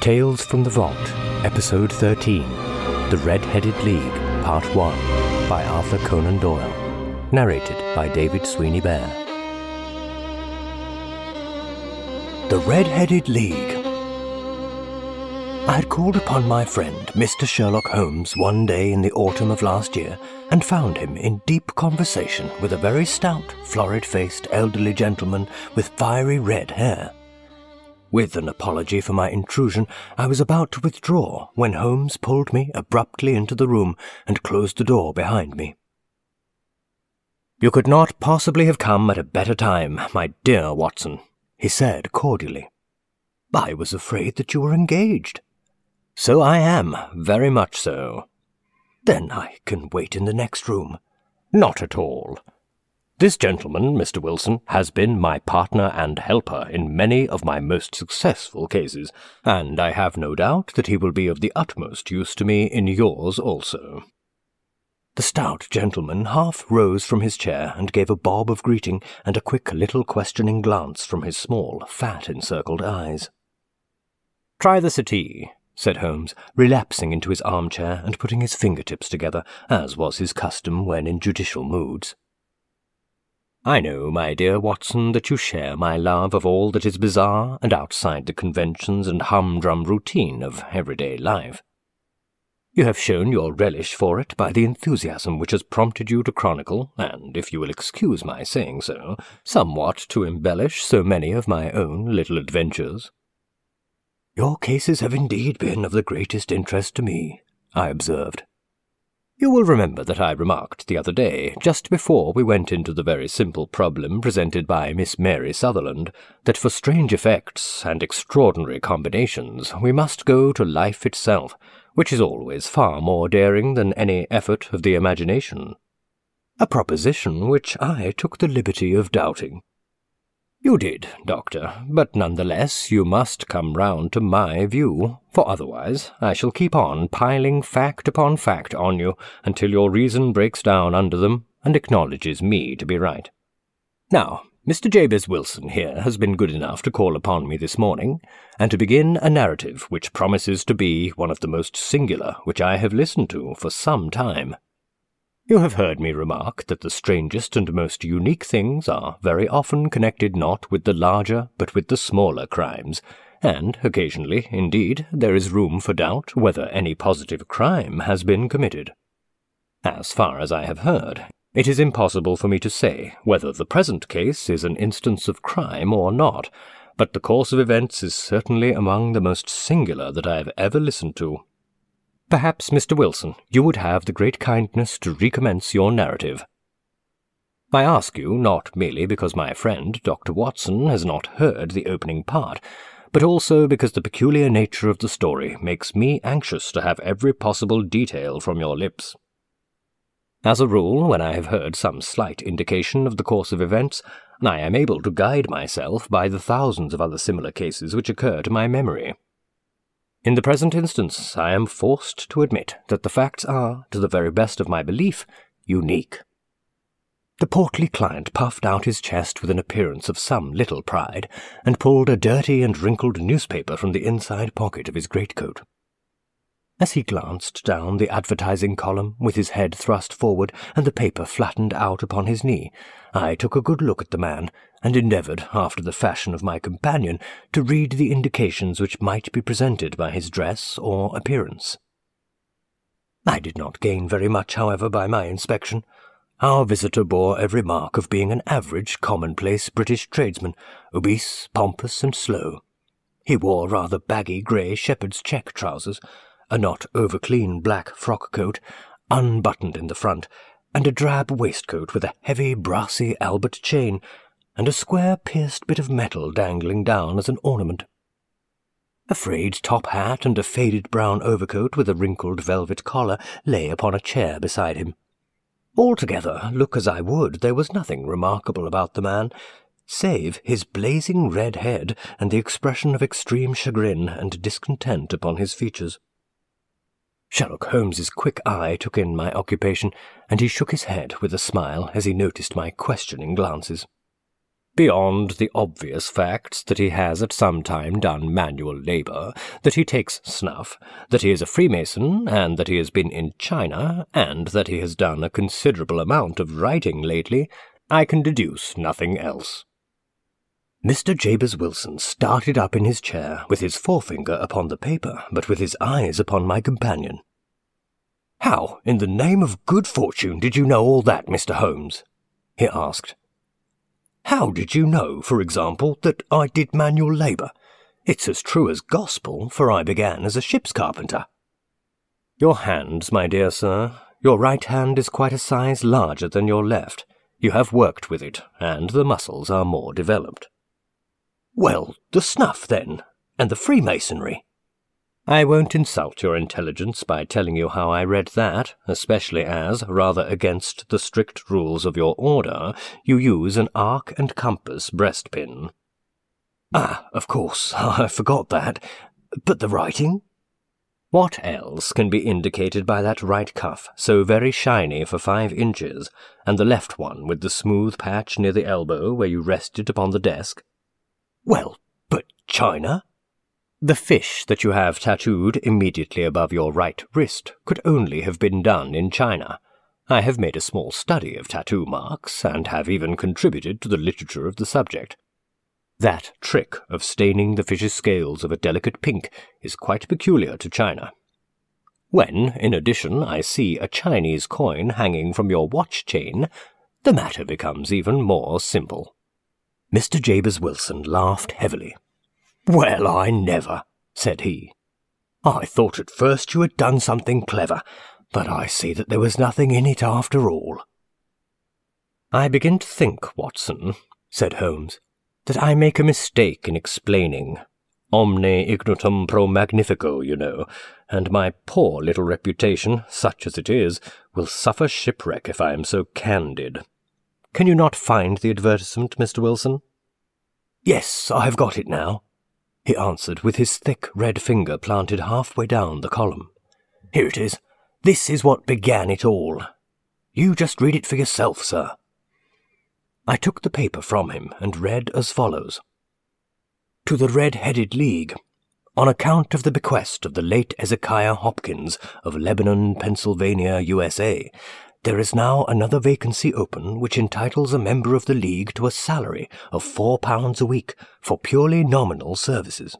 Tales from the Vault, Episode 13 The Red Headed League, Part 1, by Arthur Conan Doyle. Narrated by David Sweeney Bear. The Red Headed League. I had called upon my friend, Mr. Sherlock Holmes, one day in the autumn of last year, and found him in deep conversation with a very stout, florid faced, elderly gentleman with fiery red hair. With an apology for my intrusion, I was about to withdraw when Holmes pulled me abruptly into the room and closed the door behind me. You could not possibly have come at a better time, my dear Watson, he said cordially. I was afraid that you were engaged. So I am, very much so. Then I can wait in the next room. Not at all. This gentleman, Mr. Wilson, has been my partner and helper in many of my most successful cases, and I have no doubt that he will be of the utmost use to me in yours also. The stout gentleman half rose from his chair and gave a bob of greeting and a quick little questioning glance from his small, fat encircled eyes. Try the settee, said Holmes, relapsing into his armchair and putting his fingertips together, as was his custom when in judicial moods. I know, my dear Watson, that you share my love of all that is bizarre and outside the conventions and humdrum routine of everyday life. You have shown your relish for it by the enthusiasm which has prompted you to chronicle, and, if you will excuse my saying so, somewhat to embellish so many of my own little adventures. Your cases have indeed been of the greatest interest to me, I observed. You will remember that I remarked the other day, just before we went into the very simple problem presented by Miss Mary Sutherland, that for strange effects and extraordinary combinations we must go to life itself, which is always far more daring than any effort of the imagination. A proposition which I took the liberty of doubting. You did, Doctor, but none the less you must come round to my view, for otherwise I shall keep on piling fact upon fact on you until your reason breaks down under them and acknowledges me to be right. Now, Mr. Jabez Wilson here has been good enough to call upon me this morning, and to begin a narrative which promises to be one of the most singular which I have listened to for some time. You have heard me remark that the strangest and most unique things are very often connected not with the larger but with the smaller crimes, and occasionally, indeed, there is room for doubt whether any positive crime has been committed. As far as I have heard, it is impossible for me to say whether the present case is an instance of crime or not, but the course of events is certainly among the most singular that I have ever listened to. Perhaps, Mr. Wilson, you would have the great kindness to recommence your narrative. I ask you not merely because my friend, Dr. Watson, has not heard the opening part, but also because the peculiar nature of the story makes me anxious to have every possible detail from your lips. As a rule, when I have heard some slight indication of the course of events, I am able to guide myself by the thousands of other similar cases which occur to my memory. In the present instance, I am forced to admit that the facts are, to the very best of my belief, unique. The portly client puffed out his chest with an appearance of some little pride, and pulled a dirty and wrinkled newspaper from the inside pocket of his greatcoat. As he glanced down the advertising column with his head thrust forward and the paper flattened out upon his knee, I took a good look at the man and endeavoured, after the fashion of my companion, to read the indications which might be presented by his dress or appearance. I did not gain very much, however, by my inspection. Our visitor bore every mark of being an average, commonplace British tradesman, obese, pompous, and slow. He wore rather baggy grey shepherd's check trousers, a not over-clean black frock coat, unbuttoned in the front, and a drab waistcoat with a heavy brassy Albert chain, and a square pierced bit of metal dangling down as an ornament. A frayed top hat and a faded brown overcoat with a wrinkled velvet collar lay upon a chair beside him. Altogether, look as I would, there was nothing remarkable about the man, save his blazing red head and the expression of extreme chagrin and discontent upon his features. Sherlock Holmes's quick eye took in my occupation, and he shook his head with a smile as he noticed my questioning glances. Beyond the obvious facts that he has at some time done manual labour, that he takes snuff, that he is a Freemason, and that he has been in China, and that he has done a considerable amount of writing lately, I can deduce nothing else. Mr. Jabez Wilson started up in his chair, with his forefinger upon the paper, but with his eyes upon my companion. How, in the name of good fortune, did you know all that, Mr. Holmes? he asked, how did you know, for example, that I did manual labour? It's as true as gospel, for I began as a ship's carpenter. Your hands, my dear sir. Your right hand is quite a size larger than your left. You have worked with it, and the muscles are more developed. Well, the snuff, then, and the Freemasonry. I won't insult your intelligence by telling you how I read that, especially as, rather against the strict rules of your order, you use an arc and compass breastpin. Ah, of course, I forgot that. But the writing? What else can be indicated by that right cuff, so very shiny for five inches, and the left one with the smooth patch near the elbow where you rested upon the desk? Well, but China? The fish that you have tattooed immediately above your right wrist could only have been done in China. I have made a small study of tattoo marks, and have even contributed to the literature of the subject. That trick of staining the fish's scales of a delicate pink is quite peculiar to China. When, in addition, I see a Chinese coin hanging from your watch chain, the matter becomes even more simple. Mr. Jabez Wilson laughed heavily. Well, I never, said he. I thought at first you had done something clever, but I see that there was nothing in it after all. I begin to think, Watson, said Holmes, that I make a mistake in explaining. Omne ignotum pro magnifico, you know, and my poor little reputation, such as it is, will suffer shipwreck if I am so candid. Can you not find the advertisement, Mr. Wilson? Yes, I have got it now, he answered with his thick red finger planted halfway down the column. Here it is. This is what began it all. You just read it for yourself, sir. I took the paper from him and read as follows. To the Red-Headed League, on account of the bequest of the late Ezekiah Hopkins of Lebanon, Pennsylvania, USA, there is now another vacancy open which entitles a member of the League to a salary of four pounds a week for purely nominal services.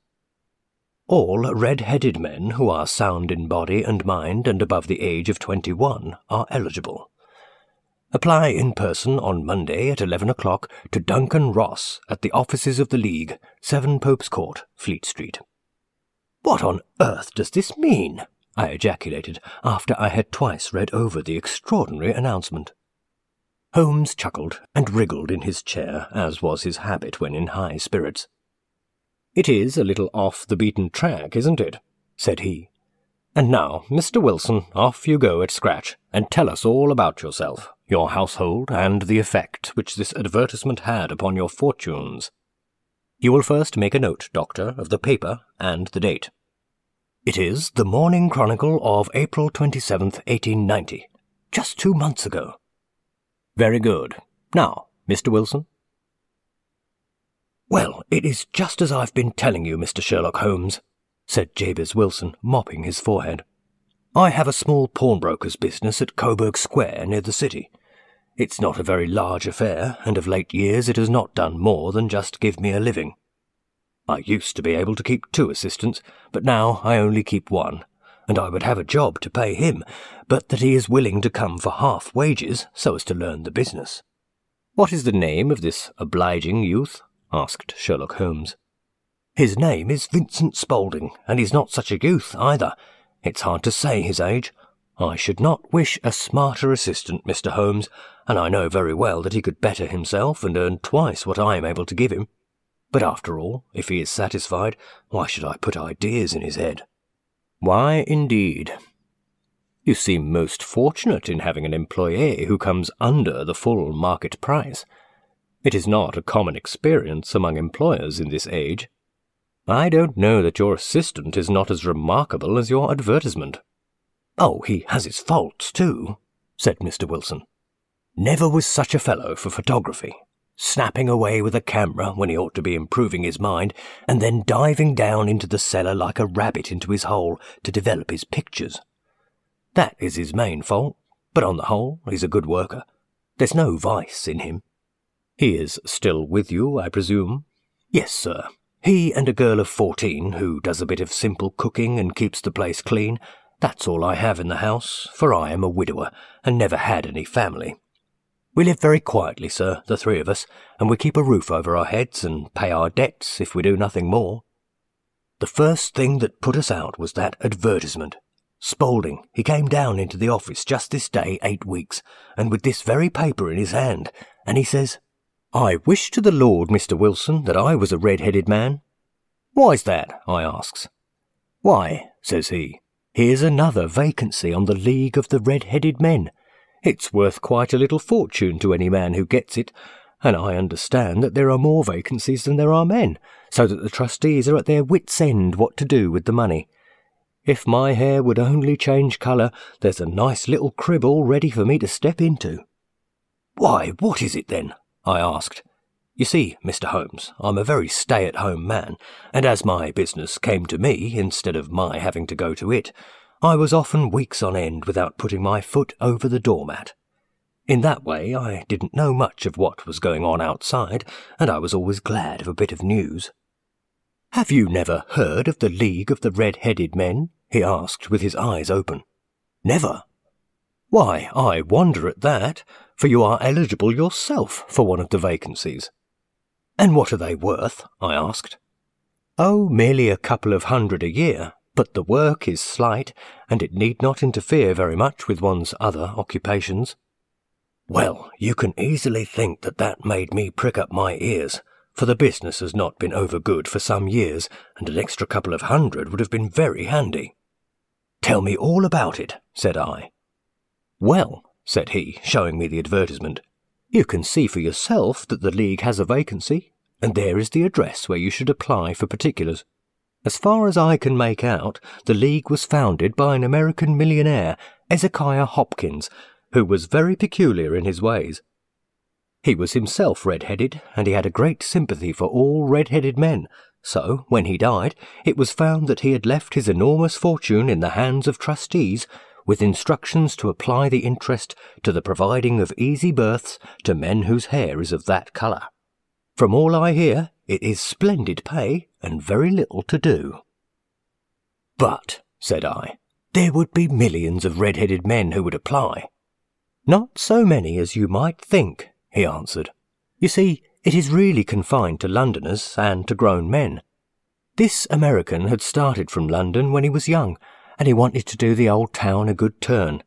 All red-headed men who are sound in body and mind and above the age of twenty-one are eligible. Apply in person on Monday at eleven o'clock to Duncan Ross at the offices of the League, 7 Pope's Court, Fleet Street. What on earth does this mean? I ejaculated after I had twice read over the extraordinary announcement. Holmes chuckled and wriggled in his chair, as was his habit when in high spirits. It is a little off the beaten track, isn't it? said he. And now, Mr. Wilson, off you go at scratch, and tell us all about yourself, your household, and the effect which this advertisement had upon your fortunes. You will first make a note, Doctor, of the paper and the date. It is the Morning Chronicle of April 27th, 1890, just two months ago. Very good. Now, Mr. Wilson? Well, it is just as I've been telling you, Mr. Sherlock Holmes, said Jabez Wilson, mopping his forehead. I have a small pawnbroker's business at Coburg Square near the city. It's not a very large affair, and of late years it has not done more than just give me a living. I used to be able to keep two assistants, but now I only keep one, and I would have a job to pay him, but that he is willing to come for half wages so as to learn the business. What is the name of this obliging youth? asked Sherlock Holmes. His name is Vincent Spaulding, and he's not such a youth either. It's hard to say his age. I should not wish a smarter assistant, Mr. Holmes, and I know very well that he could better himself and earn twice what I am able to give him. But after all, if he is satisfied, why should I put ideas in his head? Why, indeed? You seem most fortunate in having an employee who comes under the full market price. It is not a common experience among employers in this age. I don't know that your assistant is not as remarkable as your advertisement. Oh, he has his faults, too, said Mr. Wilson. Never was such a fellow for photography. Snapping away with a camera when he ought to be improving his mind, and then diving down into the cellar like a rabbit into his hole to develop his pictures. That is his main fault, but on the whole, he's a good worker. There's no vice in him. He is still with you, I presume? Yes, sir. He and a girl of fourteen who does a bit of simple cooking and keeps the place clean. That's all I have in the house, for I am a widower and never had any family. We live very quietly, sir, the three of us, and we keep a roof over our heads and pay our debts if we do nothing more. The first thing that put us out was that advertisement. Spaulding, he came down into the office just this day eight weeks, and with this very paper in his hand, and he says, I wish to the Lord, Mr. Wilson, that I was a red-headed man. Why's that? I asks. Why, says he, here's another vacancy on the League of the Red-Headed Men, it's worth quite a little fortune to any man who gets it, and I understand that there are more vacancies than there are men, so that the trustees are at their wits' end what to do with the money. If my hair would only change colour, there's a nice little crib all ready for me to step into. Why, what is it then? I asked. You see, Mr. Holmes, I'm a very stay at home man, and as my business came to me instead of my having to go to it, I was often weeks on end without putting my foot over the doormat. In that way, I didn't know much of what was going on outside, and I was always glad of a bit of news. Have you never heard of the League of the Red-Headed Men? he asked with his eyes open. Never. Why, I wonder at that, for you are eligible yourself for one of the vacancies. And what are they worth? I asked. Oh, merely a couple of hundred a year, but the work is slight, and it need not interfere very much with one's other occupations. Well, you can easily think that that made me prick up my ears, for the business has not been over good for some years, and an extra couple of hundred would have been very handy. Tell me all about it, said I. Well, said he, showing me the advertisement, you can see for yourself that the League has a vacancy, and there is the address where you should apply for particulars. As far as I can make out, the League was founded by an American millionaire, Ezekiah Hopkins, who was very peculiar in his ways. He was himself red-headed, and he had a great sympathy for all red-headed men, so, when he died, it was found that he had left his enormous fortune in the hands of trustees, with instructions to apply the interest to the providing of easy berths to men whose hair is of that colour. From all I hear, it is splendid pay and very little to do. But, said I, there would be millions of red-headed men who would apply. Not so many as you might think, he answered. You see, it is really confined to Londoners and to grown men. This American had started from London when he was young, and he wanted to do the old town a good turn,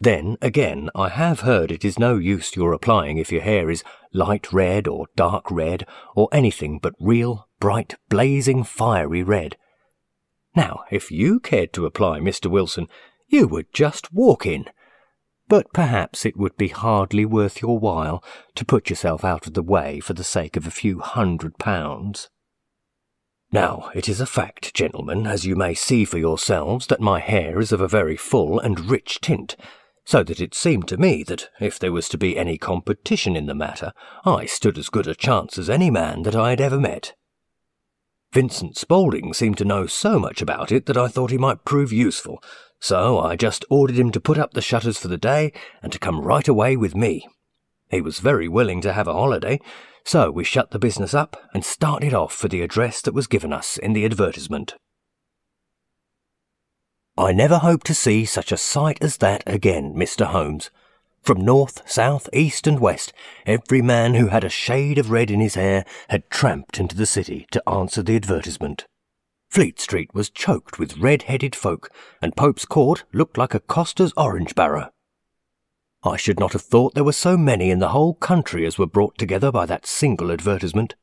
then, again, I have heard it is no use your applying if your hair is light red or dark red or anything but real, bright, blazing, fiery red. Now, if you cared to apply, Mr. Wilson, you would just walk in. But perhaps it would be hardly worth your while to put yourself out of the way for the sake of a few hundred pounds. Now, it is a fact, gentlemen, as you may see for yourselves, that my hair is of a very full and rich tint, so that it seemed to me that if there was to be any competition in the matter, I stood as good a chance as any man that I had ever met. Vincent Spaulding seemed to know so much about it that I thought he might prove useful, so I just ordered him to put up the shutters for the day and to come right away with me. He was very willing to have a holiday, so we shut the business up and started off for the address that was given us in the advertisement. I never hope to see such a sight as that again, Mr. Holmes. From north, south, east, and west, every man who had a shade of red in his hair had tramped into the city to answer the advertisement. Fleet Street was choked with red-headed folk, and Pope's Court looked like a coster's orange barrow. I should not have thought there were so many in the whole country as were brought together by that single advertisement.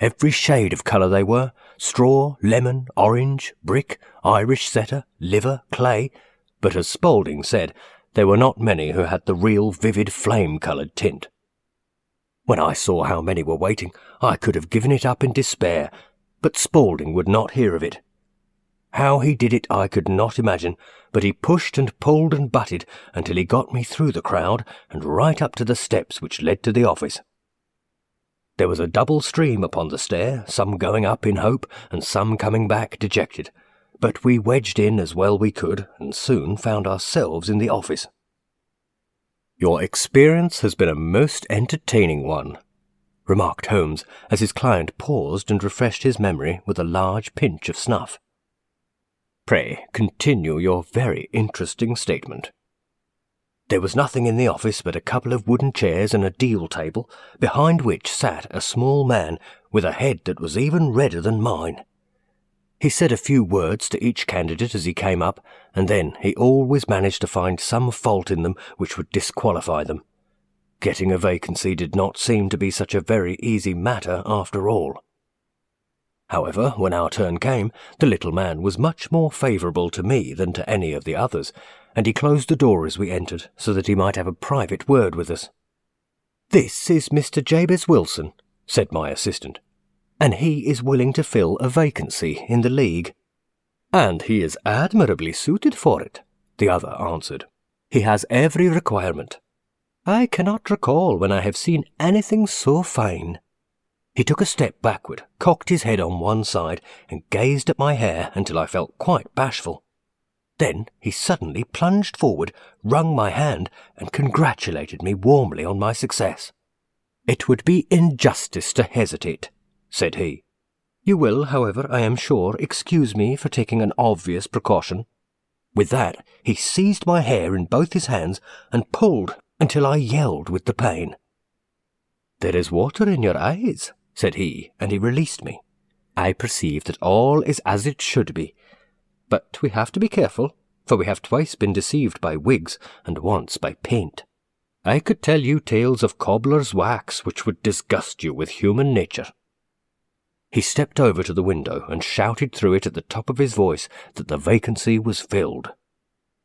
Every shade of colour they were straw, lemon, orange, brick, Irish setter, liver, clay. But as Spaulding said, there were not many who had the real vivid flame coloured tint. When I saw how many were waiting, I could have given it up in despair, but Spaulding would not hear of it. How he did it I could not imagine, but he pushed and pulled and butted until he got me through the crowd and right up to the steps which led to the office. There was a double stream upon the stair, some going up in hope, and some coming back dejected. But we wedged in as well we could, and soon found ourselves in the office. Your experience has been a most entertaining one, remarked Holmes as his client paused and refreshed his memory with a large pinch of snuff. Pray continue your very interesting statement. There was nothing in the office but a couple of wooden chairs and a deal table, behind which sat a small man with a head that was even redder than mine. He said a few words to each candidate as he came up, and then he always managed to find some fault in them which would disqualify them. Getting a vacancy did not seem to be such a very easy matter after all. However, when our turn came, the little man was much more favourable to me than to any of the others, and he closed the door as we entered so that he might have a private word with us. This is Mr. Jabez Wilson, said my assistant, and he is willing to fill a vacancy in the League. And he is admirably suited for it, the other answered. He has every requirement. I cannot recall when I have seen anything so fine. He took a step backward, cocked his head on one side, and gazed at my hair until I felt quite bashful. Then he suddenly plunged forward, wrung my hand, and congratulated me warmly on my success. It would be injustice to hesitate, said he. You will, however, I am sure, excuse me for taking an obvious precaution. With that, he seized my hair in both his hands and pulled until I yelled with the pain. There is water in your eyes, said he, and he released me. I perceive that all is as it should be, but we have to be careful, for we have twice been deceived by wigs and once by paint. I could tell you tales of cobbler's wax which would disgust you with human nature. He stepped over to the window and shouted through it at the top of his voice that the vacancy was filled.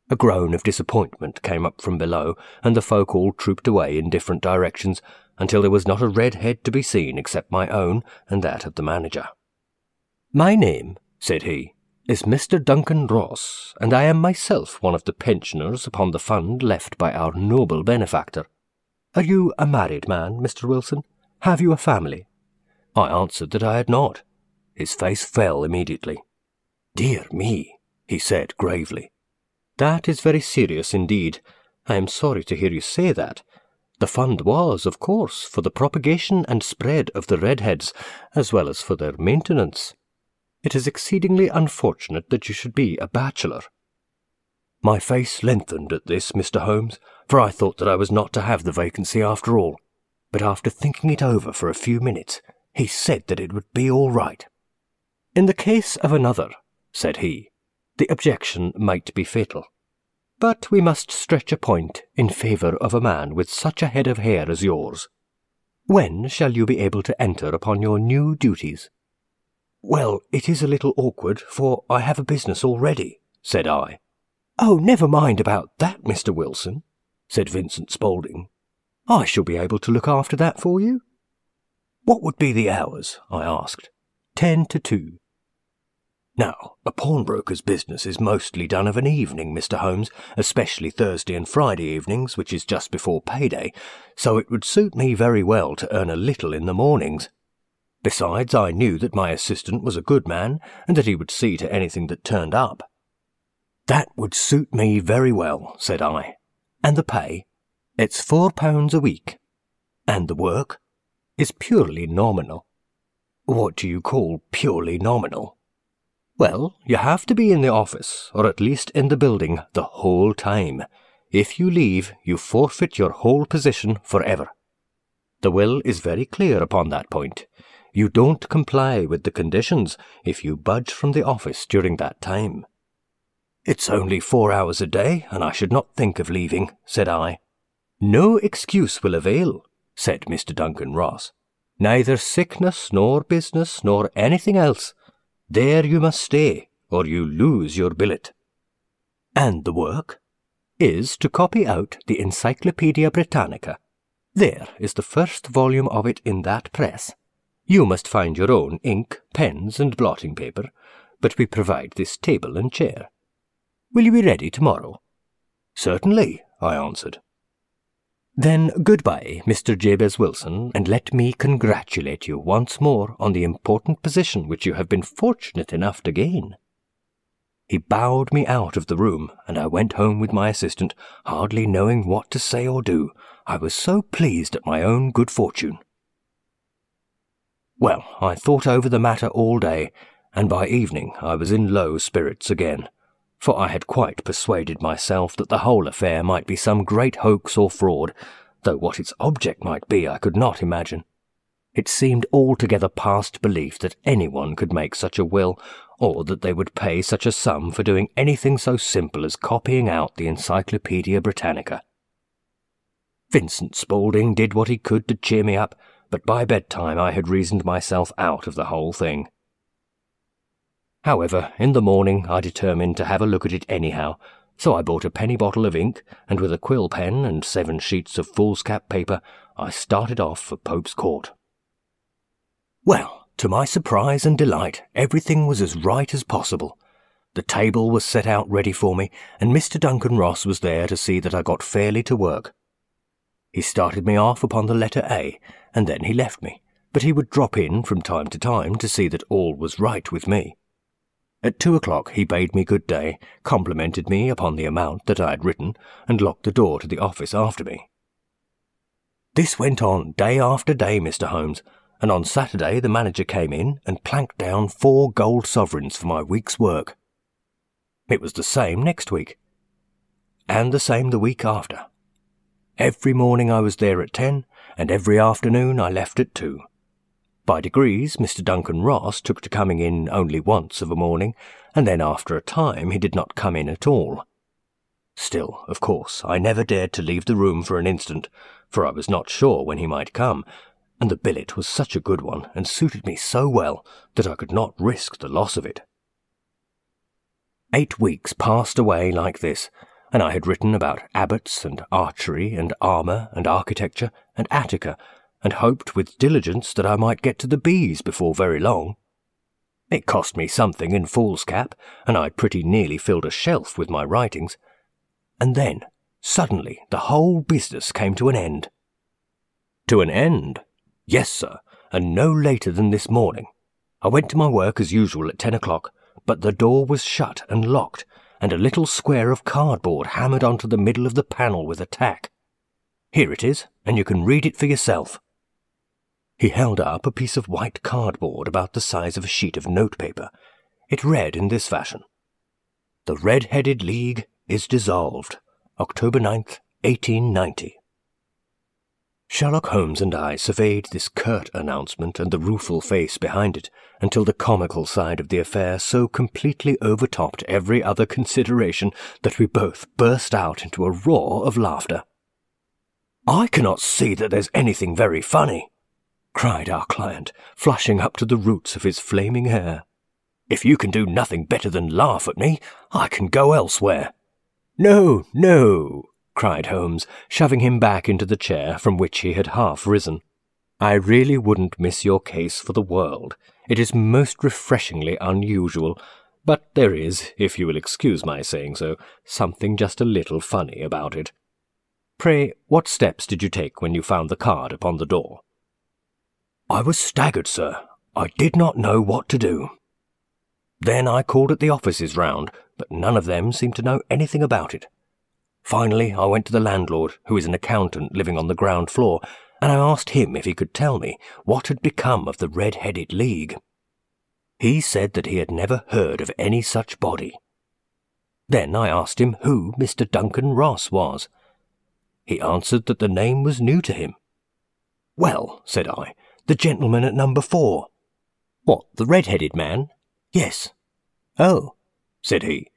A groan of disappointment came up from below, and the folk all trooped away in different directions until there was not a red head to be seen except my own and that of the manager. My name, said he, is Mr. Duncan Ross, and I am myself one of the pensioners upon the fund left by our noble benefactor. Are you a married man, Mr. Wilson? Have you a family? I answered that I had not. His face fell immediately. Dear me, he said gravely. That is very serious indeed. I am sorry to hear you say that. The fund was, of course, for the propagation and spread of the redheads, as well as for their maintenance. It is exceedingly unfortunate that you should be a bachelor. My face lengthened at this, Mr. Holmes, for I thought that I was not to have the vacancy after all. But after thinking it over for a few minutes, he said that it would be all right. In the case of another, said he, the objection might be fatal. But we must stretch a point in favour of a man with such a head of hair as yours. When shall you be able to enter upon your new duties? Well, it is a little awkward, for I have a business already, said I. Oh, never mind about that, Mr. Wilson, said Vincent Spaulding. I shall be able to look after that for you. What would be the hours? I asked. Ten to two. Now, a pawnbroker's business is mostly done of an evening, Mr. Holmes, especially Thursday and Friday evenings, which is just before payday, so it would suit me very well to earn a little in the mornings. Besides, I knew that my assistant was a good man, and that he would see to anything that turned up. That would suit me very well, said I. And the pay? It's four pounds a week. And the work? Is purely nominal. What do you call purely nominal? Well, you have to be in the office, or at least in the building, the whole time. If you leave, you forfeit your whole position forever. The will is very clear upon that point. You don't comply with the conditions if you budge from the office during that time. It's only four hours a day, and I should not think of leaving, said I. No excuse will avail, said Mr. Duncan Ross. Neither sickness, nor business, nor anything else. There you must stay, or you lose your billet. And the work is to copy out the Encyclopaedia Britannica. There is the first volume of it in that press, you must find your own ink, pens, and blotting paper, but we provide this table and chair. Will you be ready tomorrow? Certainly, I answered. Then goodbye, Mr. Jabez Wilson, and let me congratulate you once more on the important position which you have been fortunate enough to gain. He bowed me out of the room, and I went home with my assistant, hardly knowing what to say or do. I was so pleased at my own good fortune. Well, I thought over the matter all day, and by evening I was in low spirits again for I had quite persuaded myself that the whole affair might be some great hoax or fraud, though what its object might be I could not imagine. It seemed altogether past belief that anyone could make such a will, or that they would pay such a sum for doing anything so simple as copying out the Encyclopaedia Britannica. Vincent Spaulding did what he could to cheer me up, but by bedtime I had reasoned myself out of the whole thing. However, in the morning I determined to have a look at it anyhow, so I bought a penny bottle of ink, and with a quill pen and seven sheets of foolscap paper, I started off for Pope's Court. Well, to my surprise and delight, everything was as right as possible. The table was set out ready for me, and Mr. Duncan Ross was there to see that I got fairly to work. He started me off upon the letter A, and then he left me, but he would drop in from time to time to see that all was right with me. At two o'clock he bade me good day, complimented me upon the amount that I had written, and locked the door to the office after me. This went on day after day, Mr. Holmes, and on Saturday the manager came in and planked down four gold sovereigns for my week's work. It was the same next week, and the same the week after. Every morning I was there at ten, and every afternoon I left at two. By degrees, Mr. Duncan Ross took to coming in only once of a morning, and then after a time he did not come in at all. Still, of course, I never dared to leave the room for an instant, for I was not sure when he might come, and the billet was such a good one and suited me so well that I could not risk the loss of it. Eight weeks passed away like this, and I had written about abbots and archery and armour and architecture and Attica and hoped with diligence that I might get to the B's before very long. It cost me something in foolscap, and I pretty nearly filled a shelf with my writings. And then, suddenly, the whole business came to an end. To an end? Yes, sir, and no later than this morning. I went to my work as usual at ten o'clock, but the door was shut and locked, and a little square of cardboard hammered onto the middle of the panel with a tack. Here it is, and you can read it for yourself. He held up a piece of white cardboard about the size of a sheet of notepaper. It read in this fashion The Red Headed League is dissolved. October 9th, 1890. Sherlock Holmes and I surveyed this curt announcement and the rueful face behind it until the comical side of the affair so completely overtopped every other consideration that we both burst out into a roar of laughter. I cannot see that there's anything very funny, cried our client, flushing up to the roots of his flaming hair. If you can do nothing better than laugh at me, I can go elsewhere. No, no, cried Holmes, shoving him back into the chair from which he had half risen. I really wouldn't miss your case for the world. It is most refreshingly unusual, but there is, if you will excuse my saying so, something just a little funny about it. Pray, what steps did you take when you found the card upon the door? I was staggered, sir. I did not know what to do. Then I called at the offices round, but none of them seemed to know anything about it. Finally, I went to the landlord, who is an accountant living on the ground floor, and I asked him if he could tell me what had become of the Red-Headed League. He said that he had never heard of any such body. Then I asked him who Mr. Duncan Ross was. He answered that the name was new to him. Well, said I, the gentleman at number four. What, the red-headed man? Yes. Oh, said he.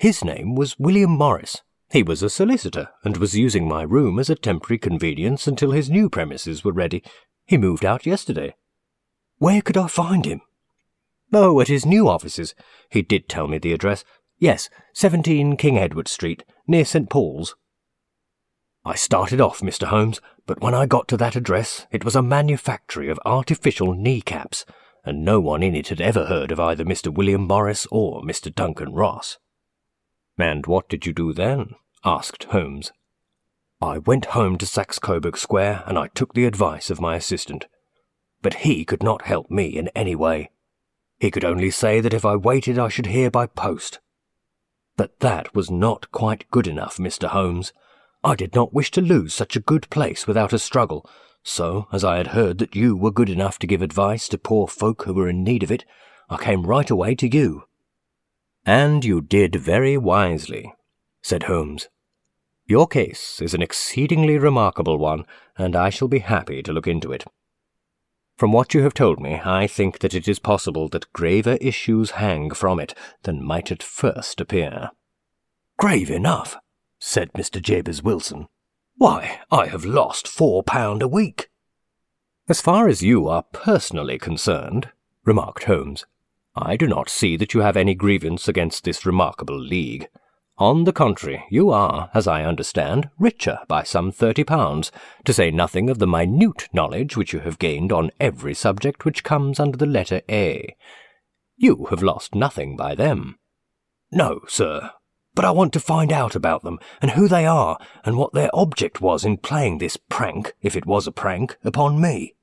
His name was William Morris. He was a solicitor, and was using my room as a temporary convenience until his new premises were ready. He moved out yesterday. Where could I find him? Oh, at his new offices. He did tell me the address. Yes, 17 King Edward Street, near St. Paul's. I started off, Mr. Holmes, but when I got to that address, it was a manufactory of artificial kneecaps, and no one in it had ever heard of either Mr. William Morris or Mr. Duncan Ross. And what did you do then? Asked Holmes. I went home to Saxe Coburg Square and I took the advice of my assistant. But he could not help me in any way. He could only say that if I waited I should hear by post. But that was not quite good enough, Mr. Holmes. I did not wish to lose such a good place without a struggle, so, as I had heard that you were good enough to give advice to poor folk who were in need of it, I came right away to you. And you did very wisely, said Holmes. Your case is an exceedingly remarkable one, and I shall be happy to look into it. From what you have told me, I think that it is possible that graver issues hang from it than might at first appear. Grave enough, said Mr. Jabez Wilson. Why, I have lost four pound a week. As far as you are personally concerned, remarked Holmes, I do not see that you have any grievance against this remarkable league. On the contrary, you are, as I understand, richer by some thirty pounds, to say nothing of the minute knowledge which you have gained on every subject which comes under the letter A. You have lost nothing by them. No, sir, but I want to find out about them, and who they are, and what their object was in playing this prank, if it was a prank, upon me.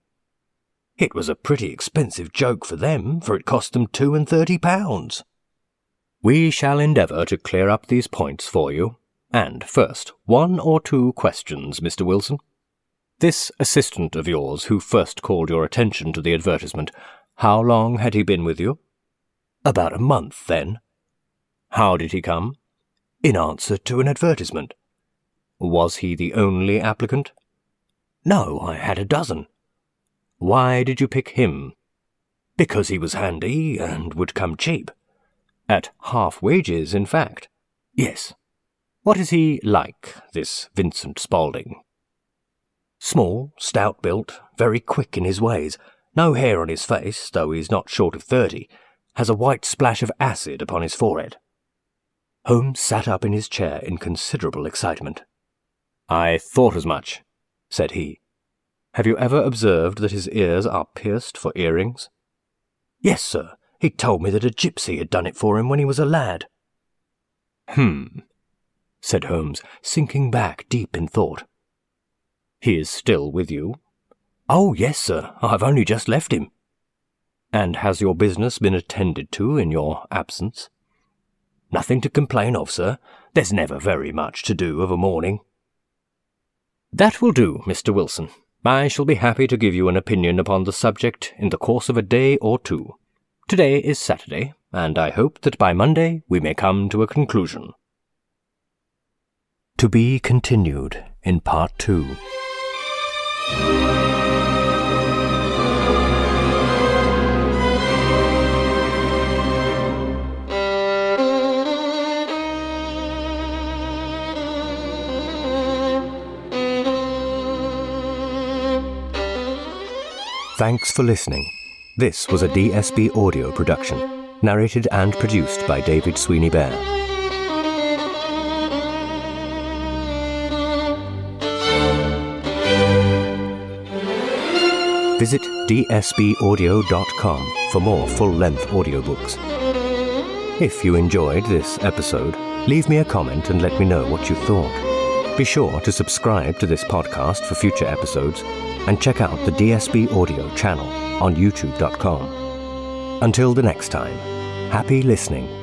It was a pretty expensive joke for them, for it cost them two and thirty pounds. We shall endeavour to clear up these points for you. And first, one or two questions, Mr. Wilson. This assistant of yours who first called your attention to the advertisement, how long had he been with you? About a month, then. How did he come? In answer to an advertisement. Was he the only applicant? No, I had a dozen. Why did you pick him? Because he was handy and would come cheap. At half wages, in fact. Yes. What is he like, this Vincent Spaulding? Small, stout built, very quick in his ways, no hair on his face, though he's not short of thirty, has a white splash of acid upon his forehead. Holmes sat up in his chair in considerable excitement. I thought as much, said he. Have you ever observed that his ears are pierced for earrings? Yes, sir. He told me that a gypsy had done it for him when he was a lad. Hmm, said Holmes, sinking back deep in thought. He is still with you? Oh, yes, sir. I've only just left him. And has your business been attended to in your absence? Nothing to complain of, sir. There's never very much to do of a morning. That will do, Mr. Wilson. I shall be happy to give you an opinion upon the subject in the course of a day or two. Today is Saturday, and I hope that by Monday we may come to a conclusion. To be continued in Part 2. Thanks for listening. This was a DSB audio production, narrated and produced by David Sweeney Bear. Visit dsbaudio.com for more full length audiobooks. If you enjoyed this episode, leave me a comment and let me know what you thought. Be sure to subscribe to this podcast for future episodes and check out the DSB Audio channel on youtube.com. Until the next time, happy listening